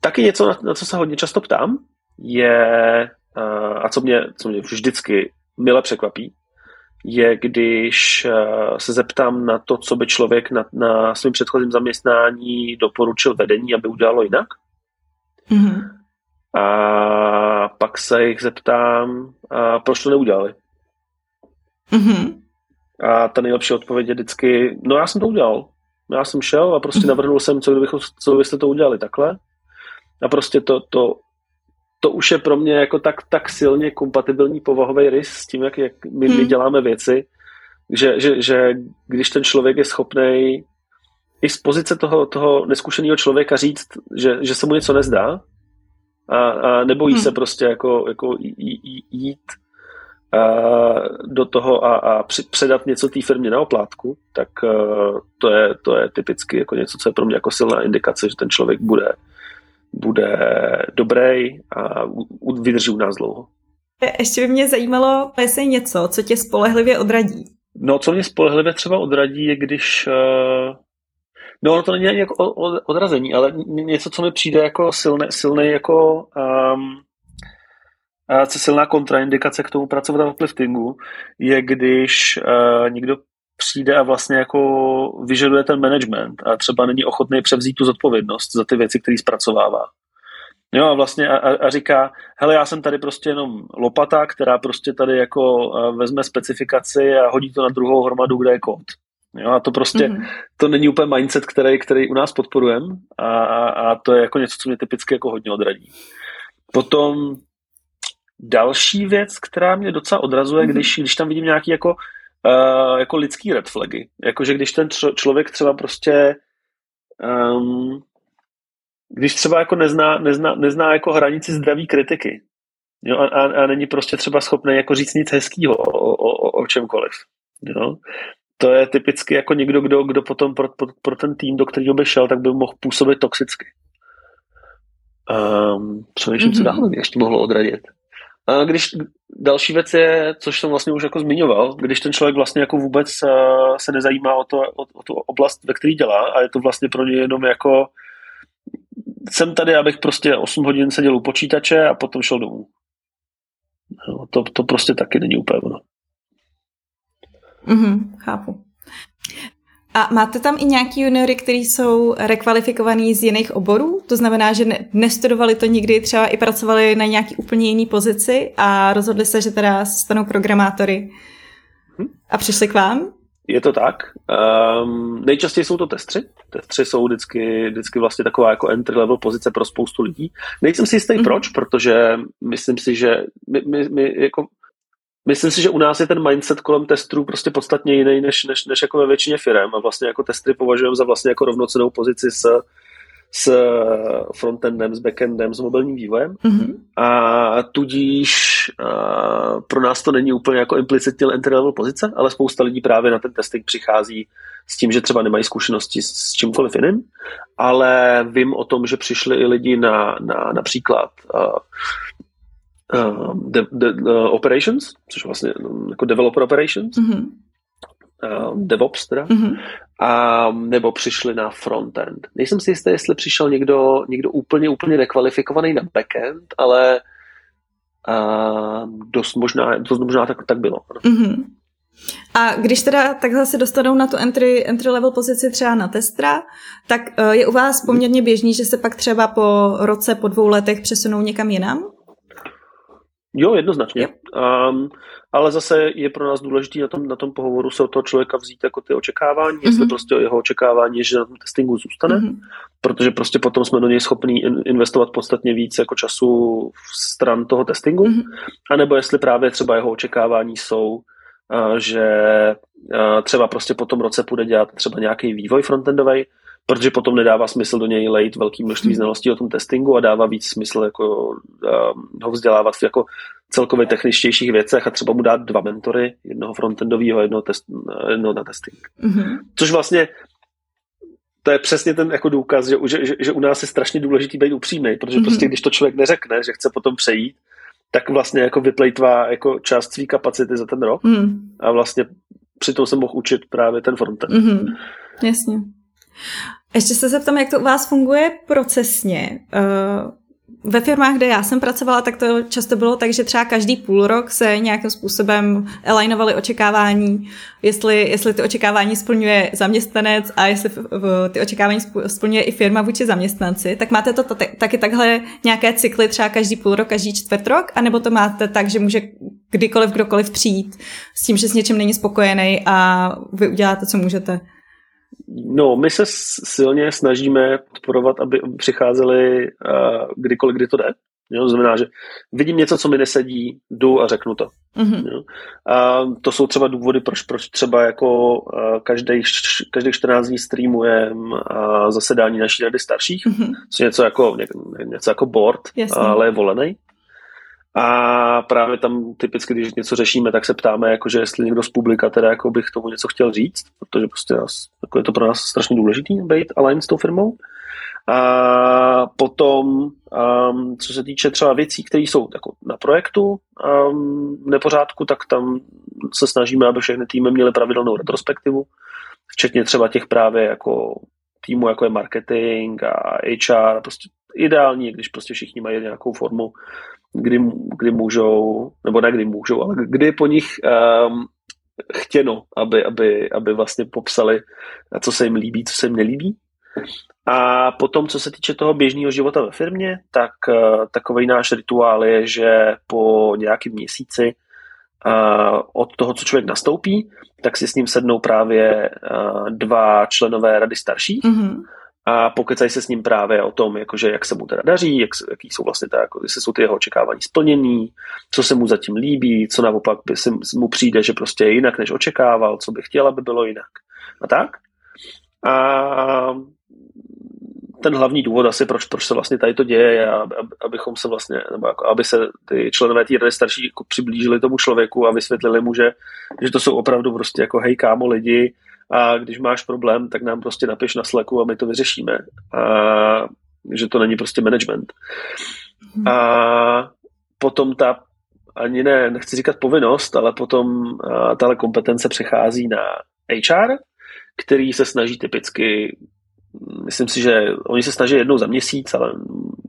Taky něco, na, na co se hodně často ptám, je, uh, a co mě, co mě vždycky mile překvapí, je, když uh, se zeptám na to, co by člověk na, na svém předchozím zaměstnání doporučil vedení, aby udělalo jinak. Mm-hmm. A pak se jich zeptám, a proč to neudělali. Mm-hmm. A ta nejlepší odpověď je vždycky, no já jsem to udělal. Já jsem šel a prostě mm-hmm. navrhnul jsem, co, kdybych, co byste to udělali takhle. A prostě to, to, to už je pro mě jako tak, tak silně kompatibilní povahový rys s tím, jak, jak my, my mhm. děláme věci, že, že, že když ten člověk je schopný i z pozice toho, toho neskušeného člověka říct, že, že se mu něco nezdá a, a nebojí hmm. se prostě jako, jako jít a do toho a, a předat něco té firmě na oplátku, tak uh, to je, to je typicky jako něco, co je pro mě jako silná indikace, že ten člověk bude, bude dobrý a vydrží u nás dlouho. Ještě by mě zajímalo, jestli něco, co tě spolehlivě odradí. No, co mě spolehlivě třeba odradí, je když uh, No, to není ani jako odrazení, ale něco, co mi přijde jako silný, silný jako um, silná kontraindikace k tomu pracovat v upliftingu, je když uh, někdo přijde a vlastně jako vyžaduje ten management a třeba není ochotný převzít tu zodpovědnost za ty věci, které zpracovává. Jo a vlastně a, a říká, hele, já jsem tady prostě jenom lopata, která prostě tady jako vezme specifikaci a hodí to na druhou hromadu, kde je kód. Jo, a to prostě, mm-hmm. to není úplně mindset, který, který u nás podporujeme a, a, a to je jako něco, co mě typicky jako hodně odradí. Potom další věc, která mě docela odrazuje, mm-hmm. když, když tam vidím nějaký jako, uh, jako lidský red flagy. Jakože když ten č- člověk třeba prostě um, když třeba jako nezná, nezná, nezná jako hranici zdraví kritiky jo, a, a, a není prostě třeba schopný jako říct nic hezkýho o, o, o čemkoliv. Jo? to je typicky jako někdo, kdo, kdo potom pro, pro, pro ten tým, do kterého by šel, tak by mohl působit toxicky. Um, přemýšlím, mm-hmm. co mhm. dál mě ještě mohlo odradit. Když další věc je, což jsem vlastně už jako zmiňoval, když ten člověk vlastně jako vůbec uh, se nezajímá o, to, o, o tu oblast, ve které dělá a je to vlastně pro ně jenom jako jsem tady, abych prostě 8 hodin seděl u počítače a potom šel domů. No, to, to prostě taky není úplně ono. Mm-hmm, chápu. A máte tam i nějaký juniory, kteří jsou rekvalifikovaní z jiných oborů? To znamená, že ne, nestudovali to nikdy, třeba i pracovali na nějaký úplně jiný pozici a rozhodli se, že teda stanou programátory hm? a přišli k vám? Je to tak. Um, nejčastěji jsou to testři. Testři jsou vždycky, vždycky vlastně taková jako entry level pozice pro spoustu lidí. Nejsem si jistý mm-hmm. proč, protože myslím si, že my, my, my jako Myslím si, že u nás je ten mindset kolem testů prostě podstatně jiný než, než, než jako ve většině firm a vlastně jako testry považujeme za vlastně jako rovnocenou pozici s, s frontendem, s backendem, s mobilním vývojem mm-hmm. a tudíž a pro nás to není úplně jako implicitně entry level pozice, ale spousta lidí právě na ten testing přichází s tím, že třeba nemají zkušenosti s, s čímkoliv jiným, ale vím o tom, že přišli i lidi na, na například uh, uh, de, de, uh, operations, což vlastně um, jako developer operations, mm-hmm. uh, DevOps teda, mm-hmm. a nebo přišli na frontend. Nejsem si jistý, jestli přišel někdo, někdo úplně, úplně nekvalifikovaný na backend, ale uh, dost možná, dost možná tak, tak bylo. Mm-hmm. A když teda takhle se dostanou na tu entry, entry level pozici třeba na testra, tak je u vás poměrně běžný, že se pak třeba po roce, po dvou letech přesunou někam jinam? Jo, jednoznačně. Um, ale zase je pro nás důležité na tom, na tom pohovoru se od toho člověka vzít jako ty očekávání, mm-hmm. jestli mhm. prostě jeho očekávání je, že na tom testingu zůstane, mm-hmm. protože prostě potom jsme do něj schopni investovat podstatně víc jako času v stran toho testingu, mm-hmm. anebo jestli právě třeba jeho očekávání jsou, uh, že uh, třeba prostě po tom roce půjde dělat třeba nějaký vývoj frontendový, protože potom nedává smysl do něj lejt velký množství hmm. znalostí o tom testingu a dává víc smysl jako um, ho vzdělávat v jako celkově techničtějších věcech a třeba mu dát dva mentory, jednoho frontendového, jednoho, test, jednoho na testing. Mm-hmm. Což vlastně to je přesně ten jako důkaz, že, že, že, že u nás je strašně důležitý být upřímný, protože mm-hmm. prostě když to člověk neřekne, že chce potom přejít, tak vlastně jako vyplejtvá jako část své kapacity za ten rok mm. a vlastně přitom se mohl učit právě ten frontend. Mm-hmm. Jasně. Ještě se zeptám, jak to u vás funguje procesně. Eh, ve firmách, kde já jsem pracovala, tak to často bylo tak, že třeba každý půl rok se nějakým způsobem alignovaly očekávání, jestli, jestli ty očekávání splňuje zaměstnanec a jestli ty očekávání splňuje i firma vůči zaměstnanci. Tak máte to taky takhle nějaké cykly třeba každý půl rok, každý čtvrt rok, anebo to máte tak, že může kdykoliv kdokoliv přijít s tím, že s něčím není spokojený a vy uděláte, co můžete? No, my se silně snažíme podporovat, aby přicházeli uh, kdykoliv, kdy to jde. Jo, to znamená, že vidím něco, co mi nesedí, jdu a řeknu to. Mm-hmm. Jo. A to jsou třeba důvody, proč, proč třeba jako uh, každý, každých 14 dní streamujem uh, zasedání naší rady starších, mm-hmm. je něco jako, ně, něco jako board, Jasně. ale je volený. A právě tam typicky, když něco řešíme, tak se ptáme, jakože jestli někdo z publika teda jako bych tomu něco chtěl říct, protože prostě jako je to pro nás strašně důležitý být aligned s tou firmou. A potom, um, co se týče třeba věcí, které jsou jako na projektu um, nepořádku, tak tam se snažíme, aby všechny týmy měly pravidelnou retrospektivu, včetně třeba těch právě jako týmu, jako je marketing a HR, prostě ideální, když prostě všichni mají nějakou formu kdy, kdy můžou, nebo ne kdy můžou, ale kdy po nich um, chtěno, aby, aby, aby vlastně popsali, co se jim líbí, co se jim nelíbí. A potom, co se týče toho běžného života ve firmě, tak uh, takový náš rituál je, že po nějakém měsíci uh, od toho, co člověk nastoupí, tak si s ním sednou právě uh, dva členové rady starších mm-hmm a pokecají se s ním právě o tom, jakože jak se mu teda daří, jak, jaký jsou vlastně ta, jako, jestli jsou ty jeho očekávání splněný, co se mu zatím líbí, co naopak by si, mu přijde, že prostě je jinak, než očekával, co by chtěl, aby bylo jinak. A tak. A ten hlavní důvod asi, proč, proč se vlastně tady to děje, je, abychom se vlastně, nebo jako, aby se ty členové té rady starší jako přiblížili tomu člověku a vysvětlili mu, že, že to jsou opravdu prostě jako hej kámo lidi, a když máš problém, tak nám prostě napiš na Slacku a my to vyřešíme. A že to není prostě management. Hmm. A potom ta ani ne, nechci říkat povinnost, ale potom tahle kompetence přechází na HR, který se snaží typicky, myslím si, že oni se snaží jednou za měsíc, ale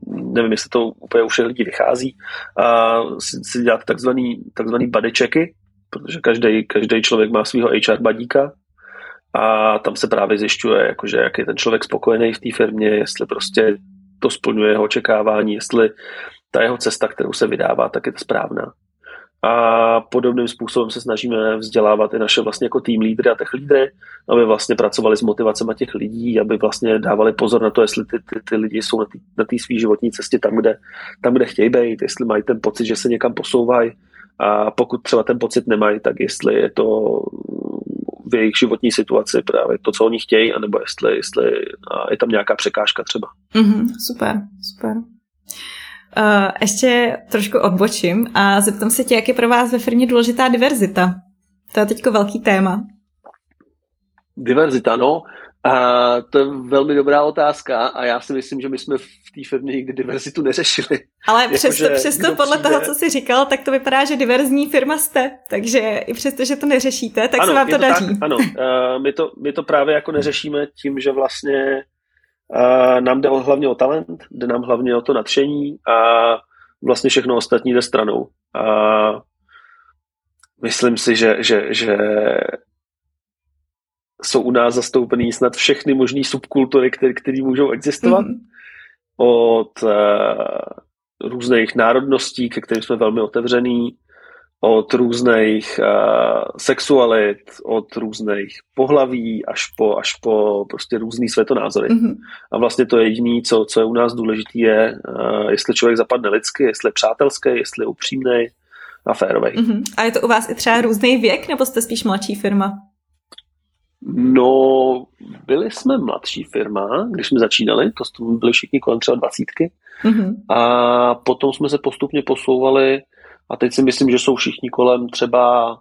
nevím, jestli to úplně u všech lidí vychází, a si, si dělat takzvaný, takzvaný body checky, protože každý, každý člověk má svého HR badíka a tam se právě zjišťuje, jakože jak je ten člověk spokojený v té firmě, jestli prostě to splňuje jeho očekávání, jestli ta jeho cesta, kterou se vydává, tak je to správná. A podobným způsobem se snažíme vzdělávat i naše vlastně jako tým lídry a tech lídry, aby vlastně pracovali s motivacemi těch lidí, aby vlastně dávali pozor na to, jestli ty, ty, ty lidi jsou na té své životní cestě tam kde, tam, kde chtějí být, jestli mají ten pocit, že se někam posouvají a pokud třeba ten pocit nemají, tak jestli je to v jejich životní situaci právě to, co oni chtějí, anebo jestli, jestli je tam nějaká překážka třeba. Mm-hmm, super, super. Uh, ještě trošku odbočím a zeptám se tě, jak je pro vás ve firmě důležitá diverzita. To je teďko velký téma. Diverzita, no. A to je velmi dobrá otázka a já si myslím, že my jsme v té firmě nikdy diverzitu neřešili. Ale jako, přesto, přesto podle přijde... toho, co jsi říkal, tak to vypadá, že diverzní firma jste, takže i přesto, že to neřešíte, tak ano, se vám to, to daří. Tak, ano, uh, [laughs] my, to, my to právě jako neřešíme tím, že vlastně uh, nám jde hlavně o talent, jde nám hlavně o to nadšení a vlastně všechno ostatní jde stranou. A myslím si, že, že, že jsou u nás zastoupený snad všechny možné subkultury, které můžou existovat. Mm-hmm. Od uh, různých národností, ke kterým jsme velmi otevření, od různých uh, sexualit, od různých pohlaví až po, až po prostě různý světonázory. Mm-hmm. A vlastně to jediné, co, co je u nás důležité, je, uh, jestli člověk zapadne lidsky, jestli je přátelský, jestli je upřímný a férový. Mm-hmm. A je to u vás i třeba různý věk, nebo jste spíš mladší firma? No, byli jsme mladší firma, když jsme začínali, to byli všichni kolem třeba dvacítky. Mm-hmm. A potom jsme se postupně posouvali a teď si myslím, že jsou všichni kolem třeba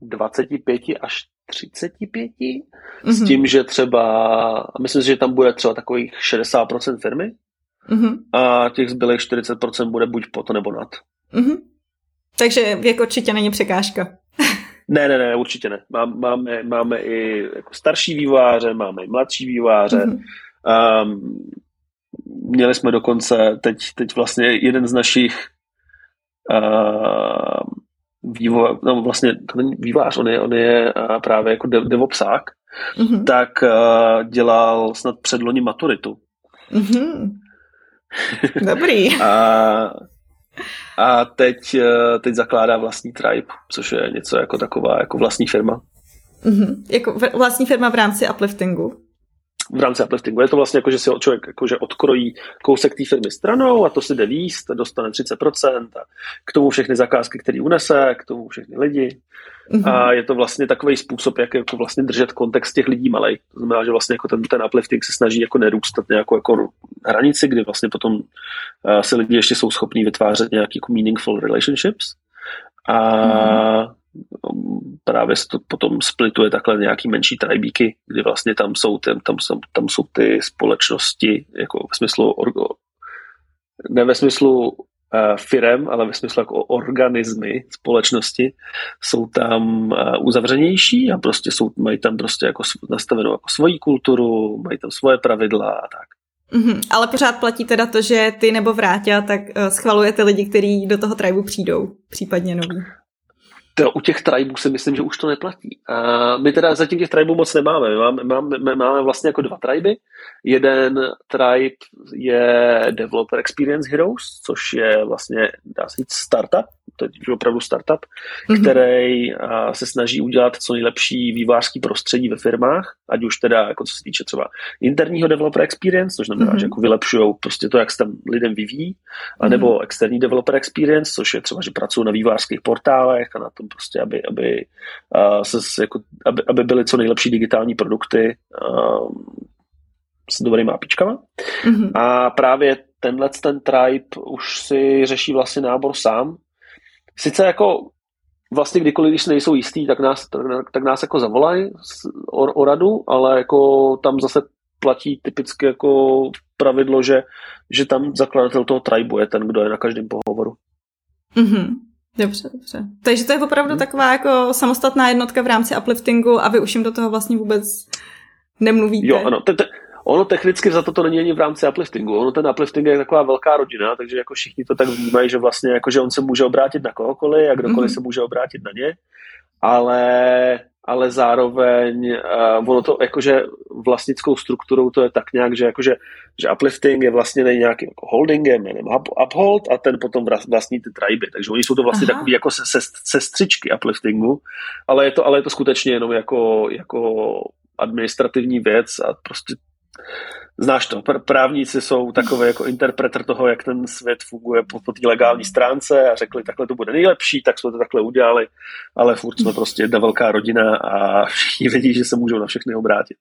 25 až 35, mm-hmm. s mhm. tím, že třeba, myslím si, že tam bude třeba takových 60% firmy mm-hmm. a těch zbylých 40% bude buď pod nebo nad. Mm-hmm. Takže věk určitě není překážka. Ne, ne, ne, určitě ne. Máme, máme i jako starší výváře, máme i mladší výváře. Mm-hmm. Um, měli jsme dokonce teď, teď vlastně jeden z našich uh, vývo, no vlastně to není vývář, on je, on je uh, právě jako de, devopsák, mm-hmm. tak uh, dělal snad předloni maturitu. Mm-hmm. Dobrý. a a teď, eh, teď zakládá vlastní tribe, což je něco jako taková jako vlastní firma. Mm-hmm. Jako vlastní firma v rámci upliftingu v rámci upliftingu. Je to vlastně jako, že si člověk jakože odkrojí kousek té firmy stranou a to si jde výst, dostane 30% a k tomu všechny zakázky, které unese, k tomu všechny lidi. Mm-hmm. A je to vlastně takový způsob, jak jako vlastně držet kontext těch lidí malej. To znamená, že vlastně jako ten, ten uplifting se snaží jako nerůstat nějakou jako hranici, kdy vlastně potom uh, se lidi ještě jsou schopní vytvářet nějaký jako meaningful relationships. A mm-hmm právě se to potom splituje takhle nějaký menší trajbíky, kdy vlastně tam jsou, tam, tam, jsou, tam jsou ty společnosti, jako ve smyslu, orgo, ne ve smyslu uh, firem, ale ve smyslu jako organismy společnosti, jsou tam uh, uzavřenější a prostě jsou, mají tam prostě jako nastavenou jako svoji kulturu, mají tam svoje pravidla a tak. Mm-hmm, ale pořád platí teda to, že ty nebo Vráťa, tak uh, schvalujete lidi, kteří do toho tribu přijdou, případně noví. To u těch tribů si myslím, že už to neplatí. A my teda zatím těch tribů moc nemáme. My máme, máme, máme vlastně jako dva triby. Jeden tribe je Developer Experience Heroes, což je vlastně, dá se říct, startup, to je opravdu startup, mm-hmm. který se snaží udělat co nejlepší vývářský prostředí ve firmách, ať už teda, jako co se týče třeba interního developer experience, což znamená, mm-hmm. že jako vylepšují prostě to, jak se tam lidem vyvíjí, anebo mm-hmm. externí developer experience, což je třeba, že pracují na vývářských portálech a na tom prostě, aby, aby, uh, se, jako, aby, aby byly co nejlepší digitální produkty uh, s dobrýma apičkama. Mm-hmm. A právě tenhle ten tribe už si řeší vlastně nábor sám, sice jako vlastně kdykoliv, když nejsou jistý, tak nás, tak, tak nás jako zavolají o, o radu, ale jako tam zase platí typicky jako pravidlo, že, že tam zakladatel toho tribu je ten, kdo je na každém pohovoru. Mm-hmm. Dobře, dobře. Takže to je opravdu hmm. taková jako samostatná jednotka v rámci upliftingu a vy už jim do toho vlastně vůbec nemluvíte. Jo, ano. Te, te, ono technicky za to to není ani v rámci upliftingu. Ono ten uplifting je taková velká rodina, takže jako všichni to tak vnímají, že vlastně jako, že on se může obrátit na kohokoliv a kdokoliv mm-hmm. se může obrátit na ně. Ale ale zároveň uh, ono to jakože vlastnickou strukturou to je tak nějak, že jakože že uplifting je vlastně nějakým jako holdingem, jménem up, uphold a ten potom vlastní ty triby, takže oni jsou to vlastně Aha. takový jako sestřičky upliftingu, ale je to, ale je to skutečně jenom jako, jako administrativní věc a prostě Znáš to, pr- právníci jsou takové jako interpreter toho, jak ten svět funguje po, po té legální stránce a řekli, takhle to bude nejlepší, tak jsme to takhle udělali, ale furt jsme prostě jedna velká rodina a [laughs] všichni vědí, že se můžou na všechny obrátit.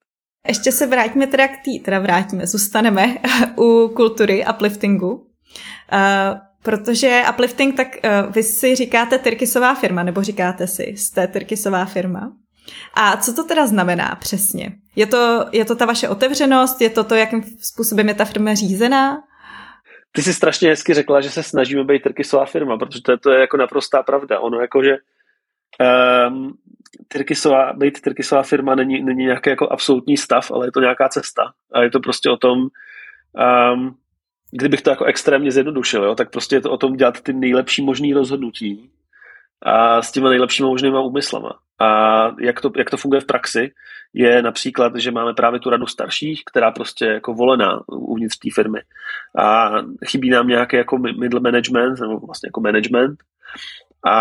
Ještě se vrátíme teda k té, teda vrátíme, zůstaneme [laughs] u kultury upliftingu. Uh, protože uplifting, tak uh, vy si říkáte Tyrkisová firma, nebo říkáte si, jste Tyrkisová firma. A co to teda znamená přesně? Je to, je to ta vaše otevřenost? Je to to, jakým způsobem je ta firma řízená? Ty jsi strašně hezky řekla, že se snažíme být Tyrkisová firma, protože to je, to je jako naprostá pravda. Ono jako, že um, Tyrkisová, být Tyrkisová firma není, není nějaký jako absolutní stav, ale je to nějaká cesta. A je to prostě o tom, um, kdybych to jako extrémně zjednodušil, jo, tak prostě je to o tom dělat ty nejlepší možný rozhodnutí a s těma nejlepšíma možnýma úmyslama. A jak to, jak to funguje v praxi, je například, že máme právě tu radu starších, která prostě jako volená uvnitř té firmy. A chybí nám nějaký jako middle management, nebo vlastně jako management. A,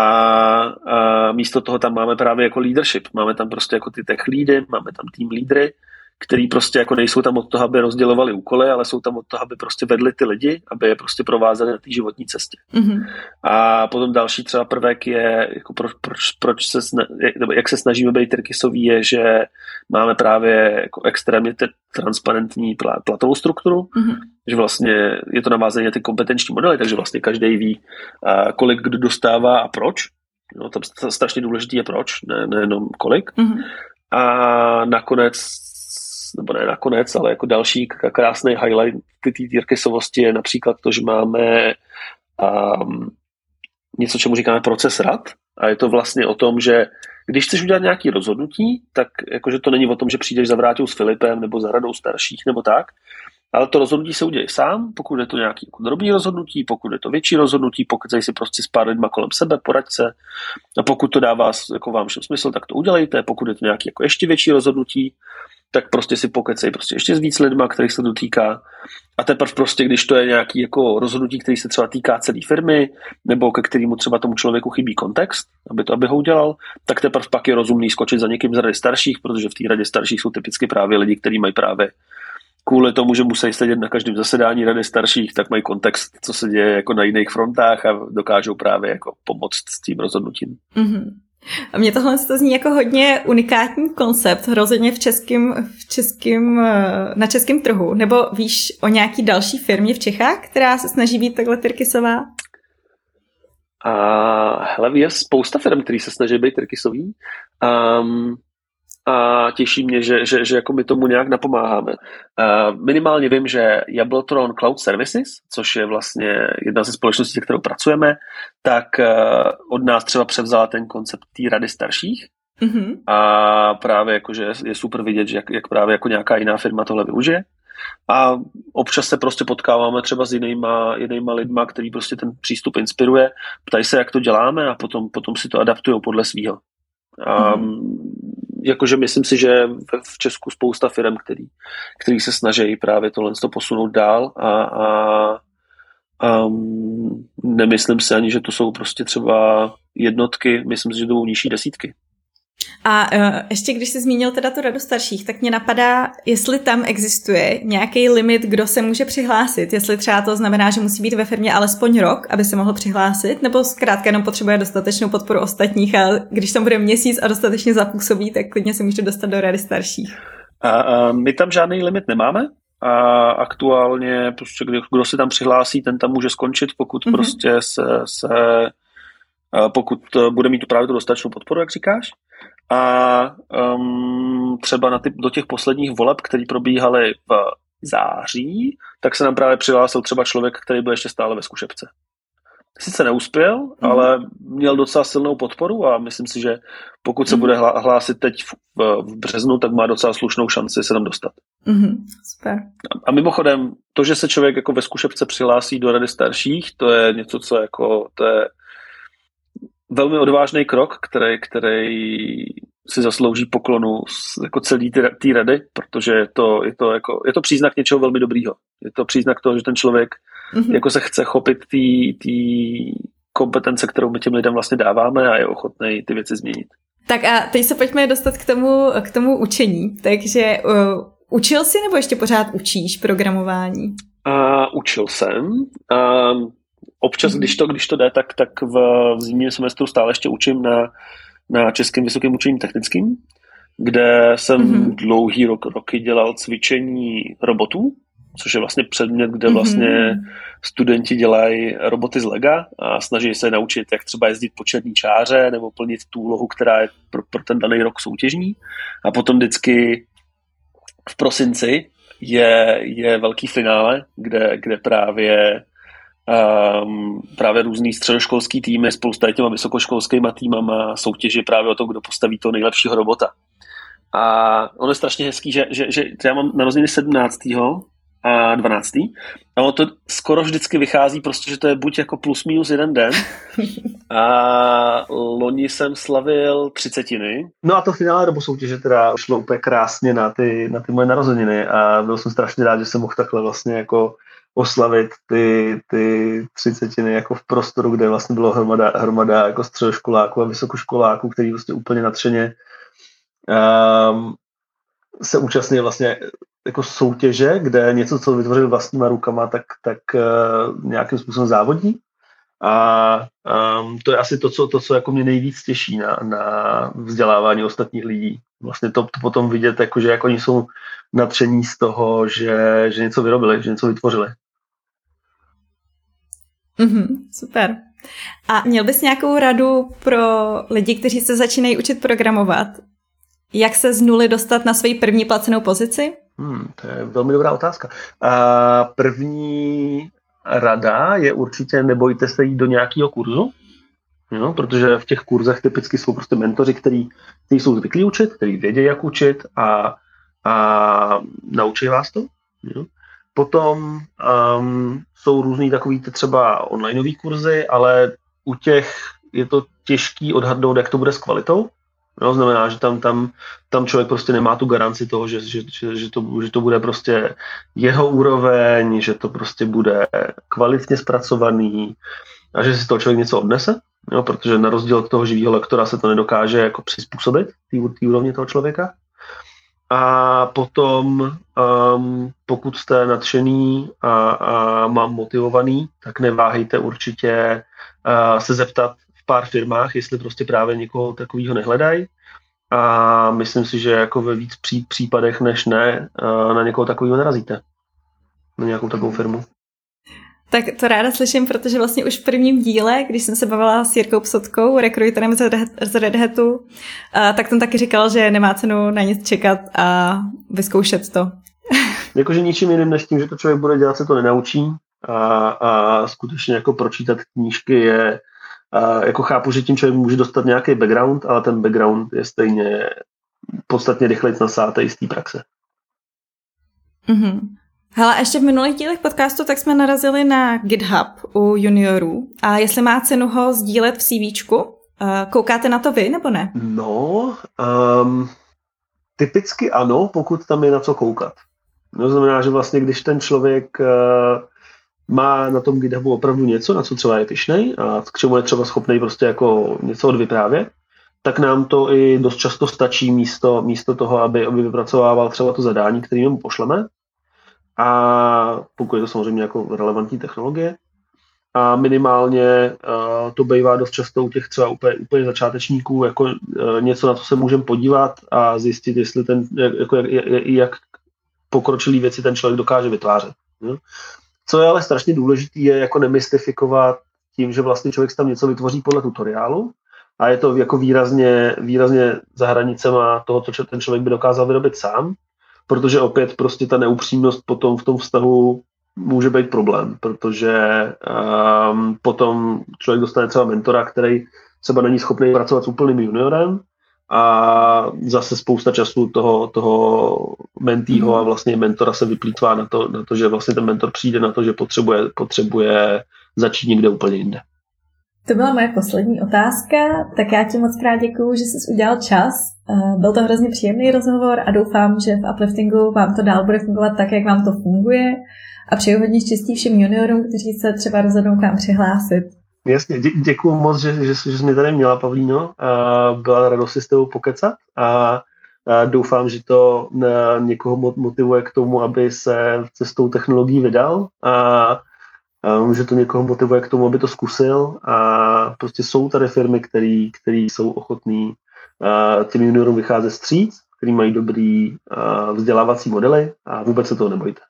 a místo toho tam máme právě jako leadership. Máme tam prostě jako ty tech leady, máme tam team lídry, který prostě jako nejsou tam od toho, aby rozdělovali úkoly, ale jsou tam od toho, aby prostě vedli ty lidi, aby je prostě provázeli na té životní cestě. Mm-hmm. A potom další třeba prvek je, jako pro, proč, proč se sna, jak se snažíme být Tyrkisový, je, že máme právě jako extrémně te, transparentní platovou strukturu, mm-hmm. že vlastně je to navázané na ty kompetenční modely, takže vlastně každý ví, kolik kdo dostává a proč. No, tam strašně důležitý je proč, ne, nejenom kolik. Mm-hmm. A nakonec nebo ne nakonec, ale jako další krásný highlight té Tyrkisovosti je například to, že máme um, něco, čemu říkáme proces rad a je to vlastně o tom, že když chceš udělat nějaké rozhodnutí, tak jakože to není o tom, že přijdeš za Vrátou s Filipem nebo za radou starších nebo tak, ale to rozhodnutí se uděje sám, pokud je to nějaký jako drobný rozhodnutí, pokud je to větší rozhodnutí, pokud si prostě s pár lidma kolem sebe, poraď se. A pokud to dává jako vám všem smysl, tak to udělejte. Pokud je to nějaký jako ještě větší rozhodnutí, tak prostě si pokecej prostě ještě s víc lidma, kterých se dotýká. A teprve prostě, když to je nějaký jako rozhodnutí, který se třeba týká celé firmy, nebo ke kterému třeba tomu člověku chybí kontext, aby to aby ho udělal, tak teprve pak je rozumný skočit za někým z rady starších, protože v té radě starších jsou typicky právě lidi, kteří mají právě kvůli tomu, že musí sedět na každém zasedání rady starších, tak mají kontext, co se děje jako na jiných frontách a dokážou právě jako pomoct s tím rozhodnutím. Mm-hmm. A mně tohle to zní jako hodně unikátní koncept, rozhodně v českým, v českým, eh, na českém trhu. Nebo víš o nějaký další firmě v Čechách, která se snaží být takhle tyrkisová? A hele, je spousta firm, který se snaží být tyrkisový. Um, a těší mě, že, že, že jako my tomu nějak napomáháme. Minimálně vím, že Jablotron Cloud Services, což je vlastně jedna ze společností, kterou pracujeme, tak uh, od nás třeba převzala ten koncept té rady starších, Mm-hmm. A právě jakože je super vidět, že jak, jak právě jako nějaká jiná firma tohle využije. A občas se prostě potkáváme třeba s jinýma, jinýma lidma, který prostě ten přístup inspiruje, ptají se, jak to děláme a potom, potom si to adaptují podle svého. Mm-hmm jakože myslím si, že v Česku spousta firm, který, který se snaží právě tohle to posunout dál a, a um, nemyslím si ani, že to jsou prostě třeba jednotky, myslím si, že to budou nižší desítky. A uh, ještě když jsi zmínil teda tu radu starších, tak mě napadá, jestli tam existuje nějaký limit, kdo se může přihlásit. Jestli třeba to znamená, že musí být ve firmě alespoň rok, aby se mohl přihlásit, nebo zkrátka jenom potřebuje dostatečnou podporu ostatních a když tam bude měsíc a dostatečně zapůsobí, tak klidně se může dostat do rady starších. A, a my tam žádný limit nemáme, a aktuálně prostě kdo, kdo se tam přihlásí, ten tam může skončit, pokud mm-hmm. prostě se, se pokud bude mít tu právě tu dostatečnou podporu, jak říkáš. A um, třeba na ty, do těch posledních voleb, které probíhaly v září, tak se nám právě přihlásil třeba člověk, který byl ještě stále ve zkušebce. Sice neuspěl, mm. ale měl docela silnou podporu a myslím si, že pokud se mm. bude hlásit teď v, v březnu, tak má docela slušnou šanci se tam dostat. Mm, super. A, a mimochodem, to, že se člověk jako ve zkušebce přihlásí do rady starších, to je něco, co jako, to je velmi odvážný krok, který, který si zaslouží poklonu jako celý té rady, protože je to, je, to jako, je to příznak něčeho velmi dobrýho. Je to příznak toho, že ten člověk mm-hmm. jako se chce chopit té kompetence, kterou my těm lidem vlastně dáváme a je ochotný ty věci změnit. Tak a teď se pojďme dostat k tomu, k tomu učení. Takže uh, učil jsi nebo ještě pořád učíš programování? Uh, učil jsem. Uh, občas, když, to, když to jde, tak, tak v, v zimním semestru stále ještě učím na, na Českém vysokém učení technickým, kde jsem mm-hmm. dlouhý rok, roky dělal cvičení robotů, což je vlastně předmět, kde mhm. vlastně mm-hmm. studenti dělají roboty z lega a snaží se naučit, jak třeba jezdit po černý čáře nebo plnit tu úlohu, která je pro, pro ten daný rok soutěžní. A potom vždycky v prosinci je, je velký finále, kde, kde právě um, právě různý středoškolský týmy spolu s těma vysokoškolskými týmama soutěži právě o to, kdo postaví toho nejlepšího robota. A ono je strašně hezký, že, že, že já mám narozeniny 17 a 12. A ono to skoro vždycky vychází prostě, že to je buď jako plus minus jeden den. [laughs] A loni jsem slavil třicetiny. No a to finále nebo soutěže teda šlo úplně krásně na ty, na ty moje narozeniny a byl jsem strašně rád, že jsem mohl takhle vlastně jako oslavit ty, ty třicetiny jako v prostoru, kde vlastně bylo hromada, hromada jako středoškoláků a vysokoškoláků, který vlastně úplně natřeně um, se účastnili vlastně jako soutěže, kde něco, co vytvořil vlastníma rukama, tak, tak uh, nějakým způsobem závodí. A um, to je asi to, co, to, co jako mě nejvíc těší na, na vzdělávání ostatních lidí. Vlastně to, to potom vidět, jako, že jako oni jsou natření z toho, že, že něco vyrobili, že něco vytvořili. Mm-hmm, super. A měl bys nějakou radu pro lidi, kteří se začínají učit programovat? Jak se z nuly dostat na svoji první placenou pozici? Hmm, to je velmi dobrá otázka. A první rada je určitě nebojte se jít do nějakého kurzu, no, protože v těch kurzech typicky jsou prostě mentoři, který jsou zvyklí učit, který vědí, jak učit a, a naučí vás to. Jo. Potom um, jsou různý takový třeba onlineové kurzy, ale u těch je to těžký odhadnout, jak to bude s kvalitou, No, znamená, že tam, tam, tam člověk prostě nemá tu garanci toho, že, že, že, že, to, že to bude prostě jeho úroveň, že to prostě bude kvalitně zpracovaný a že si to člověk něco odnese, jo, protože na rozdíl od toho živého lektora se to nedokáže jako přizpůsobit té úrovni toho člověka. A potom, um, pokud jste nadšený a, a mám motivovaný, tak neváhejte určitě uh, se zeptat pár firmách, jestli prostě právě někoho takového nehledají. A myslím si, že jako ve víc pří, případech než ne, na někoho takového narazíte. Na nějakou takovou firmu. Tak to ráda slyším, protože vlastně už v prvním díle, když jsem se bavila s Jirkou Psotkou, rekruterem z Red Hatu, tak tam taky říkal, že nemá cenu na nic čekat a vyzkoušet to. [laughs] Jakože ničím jiným než tím, že to člověk bude dělat, se to nenaučí a, a skutečně jako pročítat knížky je a jako chápu, že tím člověk může dostat nějaký background, ale ten background je stejně podstatně rychleji nasátej z té praxe. Mm-hmm. Hele, ještě v minulých dílech podcastu tak jsme narazili na GitHub u juniorů. A jestli má cenu ho sdílet v CVčku, eh, koukáte na to vy nebo ne? No, um, typicky ano, pokud tam je na co koukat. No, znamená, že vlastně když ten člověk uh, má na tom GitHubu opravdu něco, na co třeba je pišnej a k čemu je třeba schopný prostě jako něco odvyprávět, tak nám to i dost často stačí místo, místo toho, aby, aby vypracovával třeba to zadání, které mu pošleme. A pokud je to samozřejmě jako relevantní technologie, a minimálně uh, to bývá dost často u těch třeba úplně, úplně začátečníků jako uh, něco, na co se můžeme podívat a zjistit, jestli ten, jako, jak, jak, jak pokročilý věci ten člověk dokáže vytvářet. Jo? Co je ale strašně důležité, je jako nemystifikovat tím, že vlastně člověk tam něco vytvoří podle tutoriálu, a je to jako výrazně, výrazně za hranicema toho, co ten člověk by dokázal vyrobit sám, protože opět prostě ta neupřímnost potom v tom vztahu může být problém, protože um, potom člověk dostane třeba mentora, který třeba není schopný pracovat s úplným juniorem a zase spousta času toho, toho mentího a mhm. vlastně mentora se vyplýtvá na to, na to, že vlastně ten mentor přijde na to, že potřebuje, potřebuje začít někde úplně jinde. To byla moje poslední otázka, tak já ti moc krát děkuju, že jsi udělal čas. Eh, byl to hrozně příjemný rozhovor a doufám, že v upliftingu vám to dál bude fungovat tak, jak vám to funguje a přeju hodně štěstí všem juniorům, kteří se třeba rozhodnou k vám přihlásit. Jasně, dě, děkuji moc, že, že, že jsi mě tady měla, Pavlíno. A byla radost si s tebou pokecat a, doufám, že to na někoho motivuje k tomu, aby se cestou technologií vydal a, že to někoho motivuje k tomu, aby to zkusil a prostě jsou tady firmy, které jsou ochotní těm juniorům vycházet stříc, který mají dobrý vzdělávací modely a vůbec se toho nebojte.